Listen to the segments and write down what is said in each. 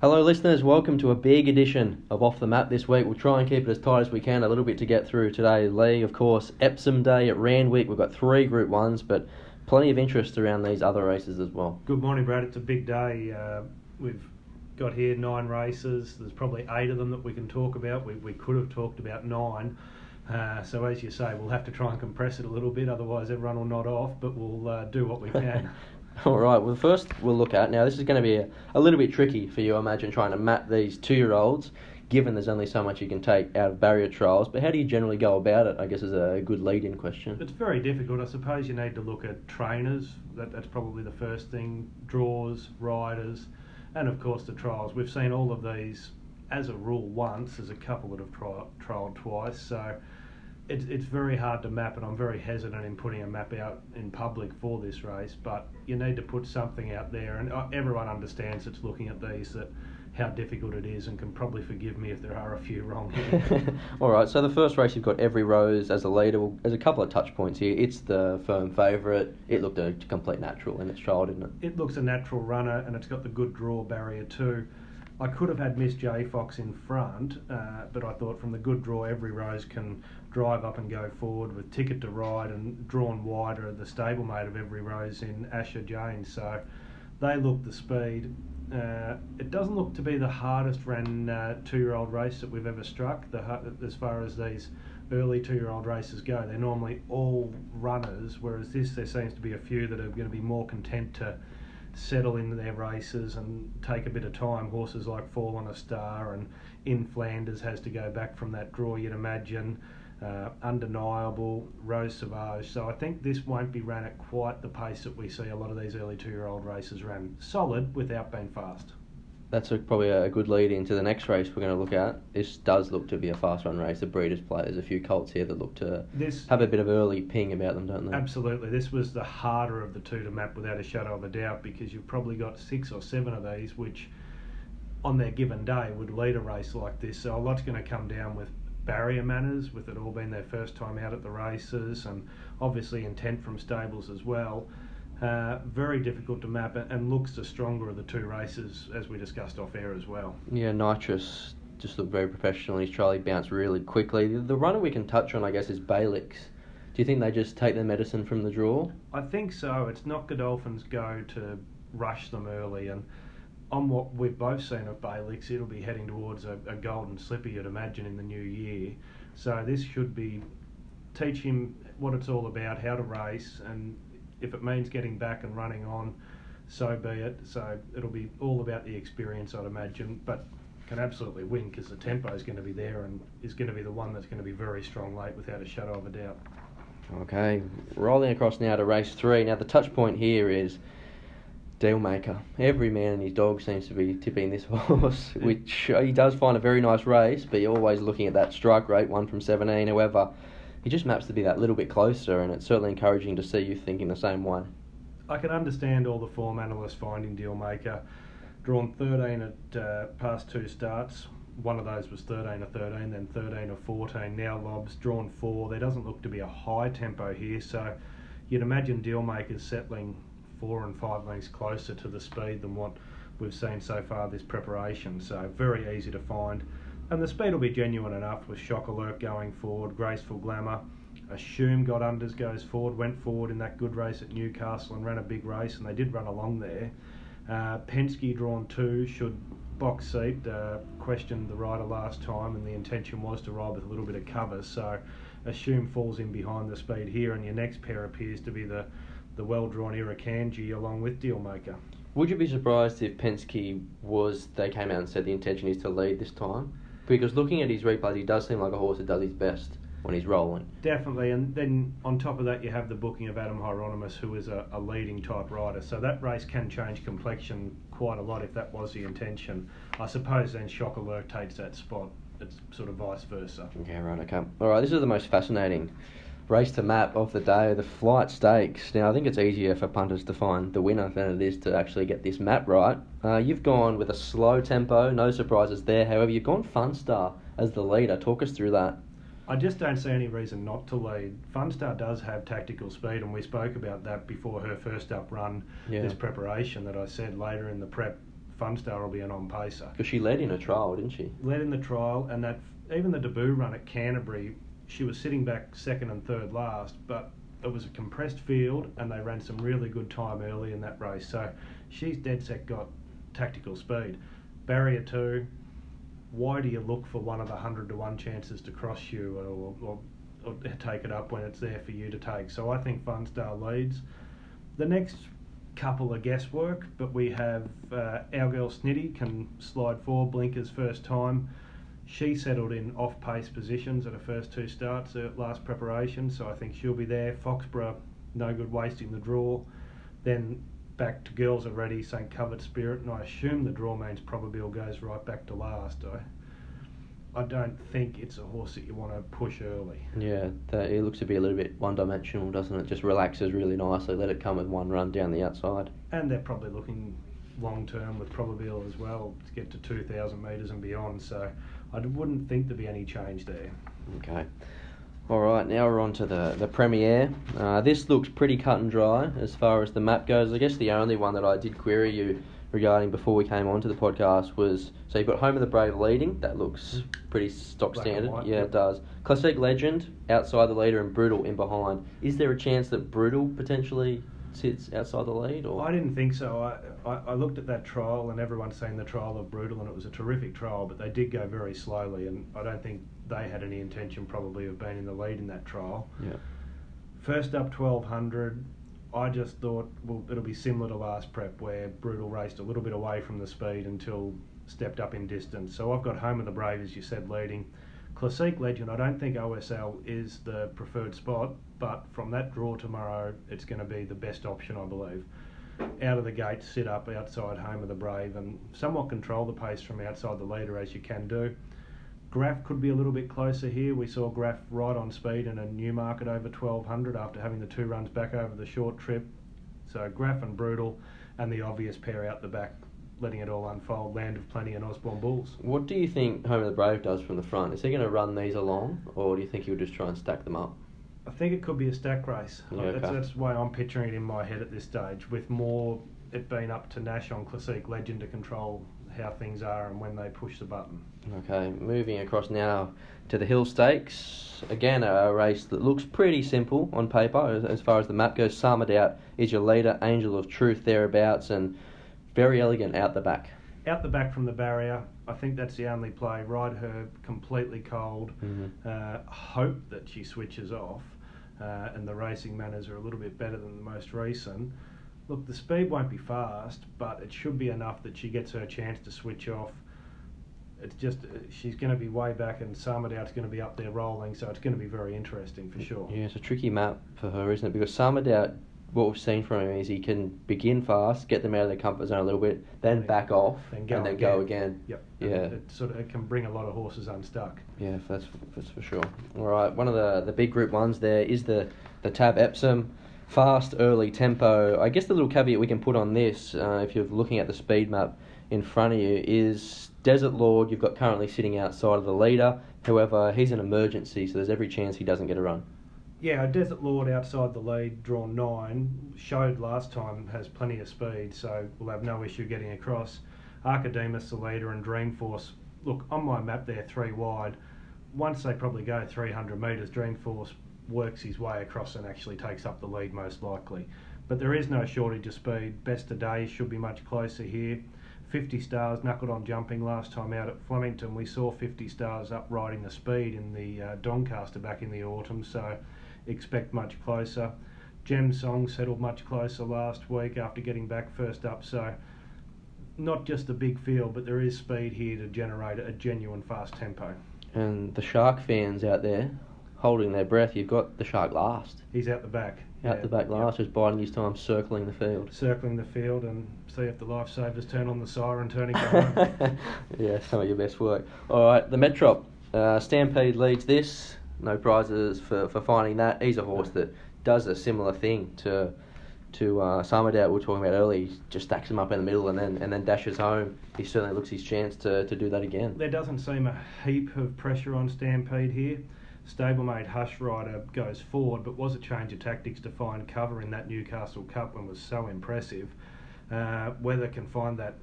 Hello, listeners. Welcome to a big edition of Off the Map this week. We'll try and keep it as tight as we can, a little bit to get through today. Leigh, of course, Epsom Day at Randwick. We've got three Group 1s, but plenty of interest around these other races as well. Good morning, Brad. It's a big day. Uh, we've got here nine races. There's probably eight of them that we can talk about. We, we could have talked about nine. Uh, so as you say, we'll have to try and compress it a little bit, otherwise everyone will nod off. But we'll uh, do what we can. All right. Well, first we'll look at now. This is going to be a, a little bit tricky for you. I imagine trying to map these two-year-olds, given there's only so much you can take out of barrier trials. But how do you generally go about it? I guess is a good lead-in question. It's very difficult. I suppose you need to look at trainers. That, that's probably the first thing. Draws, riders, and of course the trials. We've seen all of these as a rule once. There's a couple that have tri- trialled twice. So it's, it's very hard to map, and I'm very hesitant in putting a map out in public for this race. But you need to put something out there, and uh, everyone understands it's looking at these that how difficult it is, and can probably forgive me if there are a few wrong here. All right. So the first race you've got Every Rose as a leader. Well, there's a couple of touch points here. It's the firm favourite. It looked a complete natural in its trial, didn't it? It looks a natural runner, and it's got the good draw barrier too. I could have had Miss J Fox in front, uh, but I thought from the good draw, every rose can drive up and go forward with ticket to ride and drawn wider the stablemate of every rose in Asher Jane. So they look the speed. Uh, it doesn't look to be the hardest ran uh, two-year-old race that we've ever struck. The, as far as these early two-year-old races go, they're normally all runners, whereas this there seems to be a few that are going to be more content to settle into their races and take a bit of time. Horses like Fall on a Star and In Flanders has to go back from that draw, you'd imagine. Uh, undeniable, Rose Sauvage. So I think this won't be ran at quite the pace that we see a lot of these early two year old races ran. Solid without being fast that's a, probably a good lead into the next race we're going to look at. This does look to be a fast run race. The Breeders' Plate. There's a few colts here that look to this, have a bit of early ping about them, don't they? Absolutely. This was the harder of the two to map without a shadow of a doubt because you've probably got six or seven of these which, on their given day, would lead a race like this. So a lot's going to come down with barrier manners, with it all being their first time out at the races, and obviously intent from stables as well. Uh, very difficult to map and looks the stronger of the two races, as we discussed off air as well. Yeah, Nitrous just looked very professional. His Charlie bounced really quickly. The runner we can touch on, I guess, is Bailix. Do you think they just take their medicine from the draw? I think so. It's not Godolphin's go to rush them early, and on what we've both seen of Bailix, it'll be heading towards a, a golden slipper, you'd imagine, in the new year. So this should be teach him what it's all about, how to race, and if it means getting back and running on, so be it. So it'll be all about the experience, I'd imagine, but can absolutely win because the tempo is going to be there and is going to be the one that's going to be very strong late without a shadow of a doubt. Okay, rolling across now to race three. Now the touch point here is Dealmaker. Every man and his dog seems to be tipping this horse, which he does find a very nice race, but you're always looking at that strike rate, one from 17. However, he just maps to be that little bit closer, and it's certainly encouraging to see you thinking the same way. I can understand all the form analysts finding Dealmaker. Drawn 13 at uh, past two starts. One of those was 13 or 13, then 13 or 14. Now Lobs drawn four. There doesn't look to be a high tempo here, so you'd imagine Dealmaker's settling four and five lengths closer to the speed than what we've seen so far this preparation. So very easy to find. And the speed will be genuine enough with Shock Alert going forward, Graceful Glamour. Assume got unders goes forward, went forward in that good race at Newcastle and ran a big race, and they did run along there. Uh, Penske drawn two should box seat. Uh, questioned the rider last time, and the intention was to ride with a little bit of cover. So, assume falls in behind the speed here, and your next pair appears to be the the well drawn Irukandji along with Dealmaker. Would you be surprised if Penske was they came out and said the intention is to lead this time? because looking at his replays, he does seem like a horse that does his best when he's rolling. Definitely, and then on top of that, you have the booking of Adam Hyeronimus, who is a, a, leading type rider. So that race can change complexion quite a lot if that was the intention. I suppose then Shock Alert takes that spot. It's sort of vice versa. Yeah, right. Okay. All right. This is the most fascinating race to map of the day, the flight stakes. Now, I think it's easier for punters to find the winner than it is to actually get this map right. Uh, you've gone with a slow tempo, no surprises there. However, you've gone Funstar as the leader. Talk us through that. I just don't see any reason not to lead. Funstar does have tactical speed, and we spoke about that before her first up run, yeah. this preparation that I said later in the prep. Funstar will be an on pacer. Because she led in a trial, didn't she? Led in the trial, and that even the debut run at Canterbury, she was sitting back second and third last, but it was a compressed field, and they ran some really good time early in that race. So she's dead set got tactical speed. Barrier two, why do you look for one of the hundred to one chances to cross you or, or, or, take it up when it's there for you to take? So I think Funstar leads. The next couple of guesswork, but we have uh, our girl Snitty can slide four blinkers first time. She settled in off pace positions at her first two starts at last preparation, so I think she'll be there. Foxborough, no good wasting the draw. Then back to girls are ready, St. Covered Spirit, and I assume the draw means probably goes right back to last. I, I don't think it's a horse that you want to push early. Yeah, that, it looks to be a little bit one dimensional, doesn't it? Just relaxes really nicely, let it come with one run down the outside. And they're probably looking long term with Probabil as well to get to 2,000 metres and beyond, so I wouldn't think there'd be any change there. Okay. All right, now we're on to the, the Premier. Uh, this looks pretty cut and dry as far as the map goes. I guess the only one that I did query you regarding before we came on to the podcast was so you've got Home of the Brave leading. That looks pretty stock Black standard. white, yeah, yep. it does. Classique Legend outside the leader and Brutal in behind. Is there a chance that Brutal potentially sits outside the lead? Or I didn't think so. I, I, I looked at that trial, and everyone's seen the trial of Brutal, and it was a terrific trial, but they did go very slowly, and I don't think they had any intention probably of being in the lead in that trial. Yeah. First up 1200, I just thought well it'll be similar to last prep where Brutal raced a little bit away from the speed until stepped up in distance. So I've got Home of the Brave as you said leading. Classique Legend, I don't think OSL is the preferred spot, but from that draw tomorrow, it's going to be the best option, I believe. Out of the gate, sit up outside Home of the Brave and somewhat control the pace from outside the leader as you can do. Graff could be a little bit closer here. We saw Graff right on speed in a new market over 1200 after having the two runs back over the short trip. So Graff and Brutal, and the obvious pair out the back, letting it all unfold. Land of Plenty and Osborne Bulls. What do you think Home of the Brave does from the front? Is he going to run these along, or do you think he'll just try and stack them up? I think it could be a stack race. Yeah, that's, okay. that's the way I'm picturing it in my head at this stage, with more it being up to Nash on Classique Legend to control how things are and when they push the button. Okay, moving across now to the Hill Stakes. Again, a race that looks pretty simple on paper as, as far as the map goes. Out is your leader, Angel of Truth thereabouts, and Verry Elleegant out the back. Out the back from the barrier, I think that's the only play. Ride her completely cold. Mhm. Uh, hope that she switches off, uh, and the racing manners are a little bit better than the most recent. Look, the speed won't be fast, but it should be enough that she gets her chance to switch off. It's just uh, she's going to be way back, and Samadoubt's going to be up there rolling, so it's going to be very interesting for sure. Yeah, it's a tricky map for her, isn't it? Because Summered what we've seen from him is he can begin fast, get them out of their comfort zone a little bit, then back off, then go and then go again. Yep. Yeah. It, it sort of it can bring a lot of horses unstuck. Yeah, that's that's for sure. All right, one of the the big group ones there is the the Tab Epsom, fast early tempo. I guess the little caveat we can put on this, uh, if you're looking at the speed map in front of you, is Desert Lord. You've got currently sitting outside of the leader. However, he's an emergency, so there's every chance he doesn't get a run. Yeah, Desert Lord outside the lead, drawn nine, showed last time has plenty of speed, so we'll have no issue getting across. Archedemus, the leader, and Dreamforce. Look, on my map, they're three wide. Once they probably go 300 metres, Dreamforce works his way across and actually takes up the lead most likely. But there is no shortage of speed. Best today should be much closer here. 50 stars knuckled on jumping last time out at Flemington. We saw 50 stars up riding the speed in the uh, Doncaster back in the autumn, so expect much closer. Gem Song settled much closer last week after getting back first up, so not just a big field, but there is speed here to generate a genuine fast tempo. And the Shark fans out there holding their breath, you've got the Shark last. He's out the back. Out Yeah, the back last, just biding his time circling the field. Circling the field and see if the lifesavers turn on the siren, turning home. yeah, some of your best work. All right, the Metrop. Uh, Stampede leads this. No prizes for, for finding that. He's a horse that does a similar thing to to uh, we were talking about earlier. He just stacks him up in the middle and then and then dashes home. He certainly looks his chance to, to do that again. There doesn't seem a heap of pressure on Stampede here. Stablemate Hush Writer goes forward, but was a change of tactics to find cover in that Newcastle Cup and was so impressive. Uh, whether can find that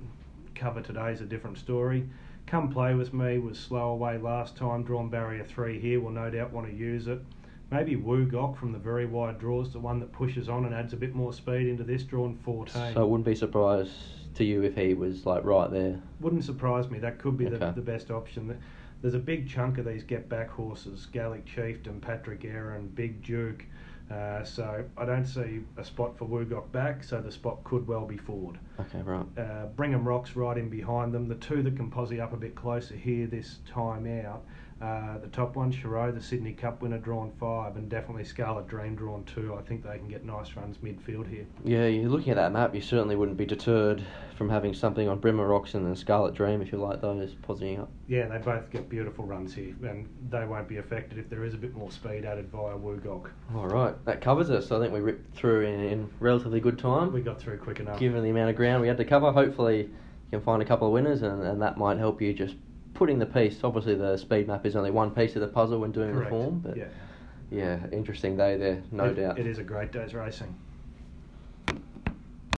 cover today is a different story. Come Play With Me was slow away last time, drawn barrier three here, will no doubt want to use it. Maybe Woogok from the very wide draws, the one that pushes on and adds a bit more speed into this, drawn 14. So it wouldn't be surprised to you if he was like right there. Wouldn't surprise me. That could be the, the best option. There's a big chunk of these get back horses Gallic Chieftain, Patrick Erin, Big Duke. Uh, so I don't see a spot for Woogok back, so the spot could well be forward. Okay, right. Uh, Brigham Rock's right in behind them. The two that can posse up a bit closer here this time out. Uh, the top one, Chiro, the Sydney Cup winner, drawn five, and definitely Scarlet Dream drawn two. I think they can get nice runs midfield here. Yeah, you're looking at that map, you certainly wouldn't be deterred from having something on Brimmer Roxon and Scarlet Dream if you like those posing up. Yeah, they both get beautiful runs here, and they won't be affected if there is a bit more speed added via Woogok. All right, that covers us. I think we ripped through in, in relatively good time. We got through quick enough. given the amount of ground we had to cover. Hopefully, you can find a couple of winners, and, and that might help you just putting the piece. Obviously, the speed map is only one piece of the puzzle when doing Correct. the form, but yeah, yeah, interesting day there, no It- doubt. It is a great day's racing.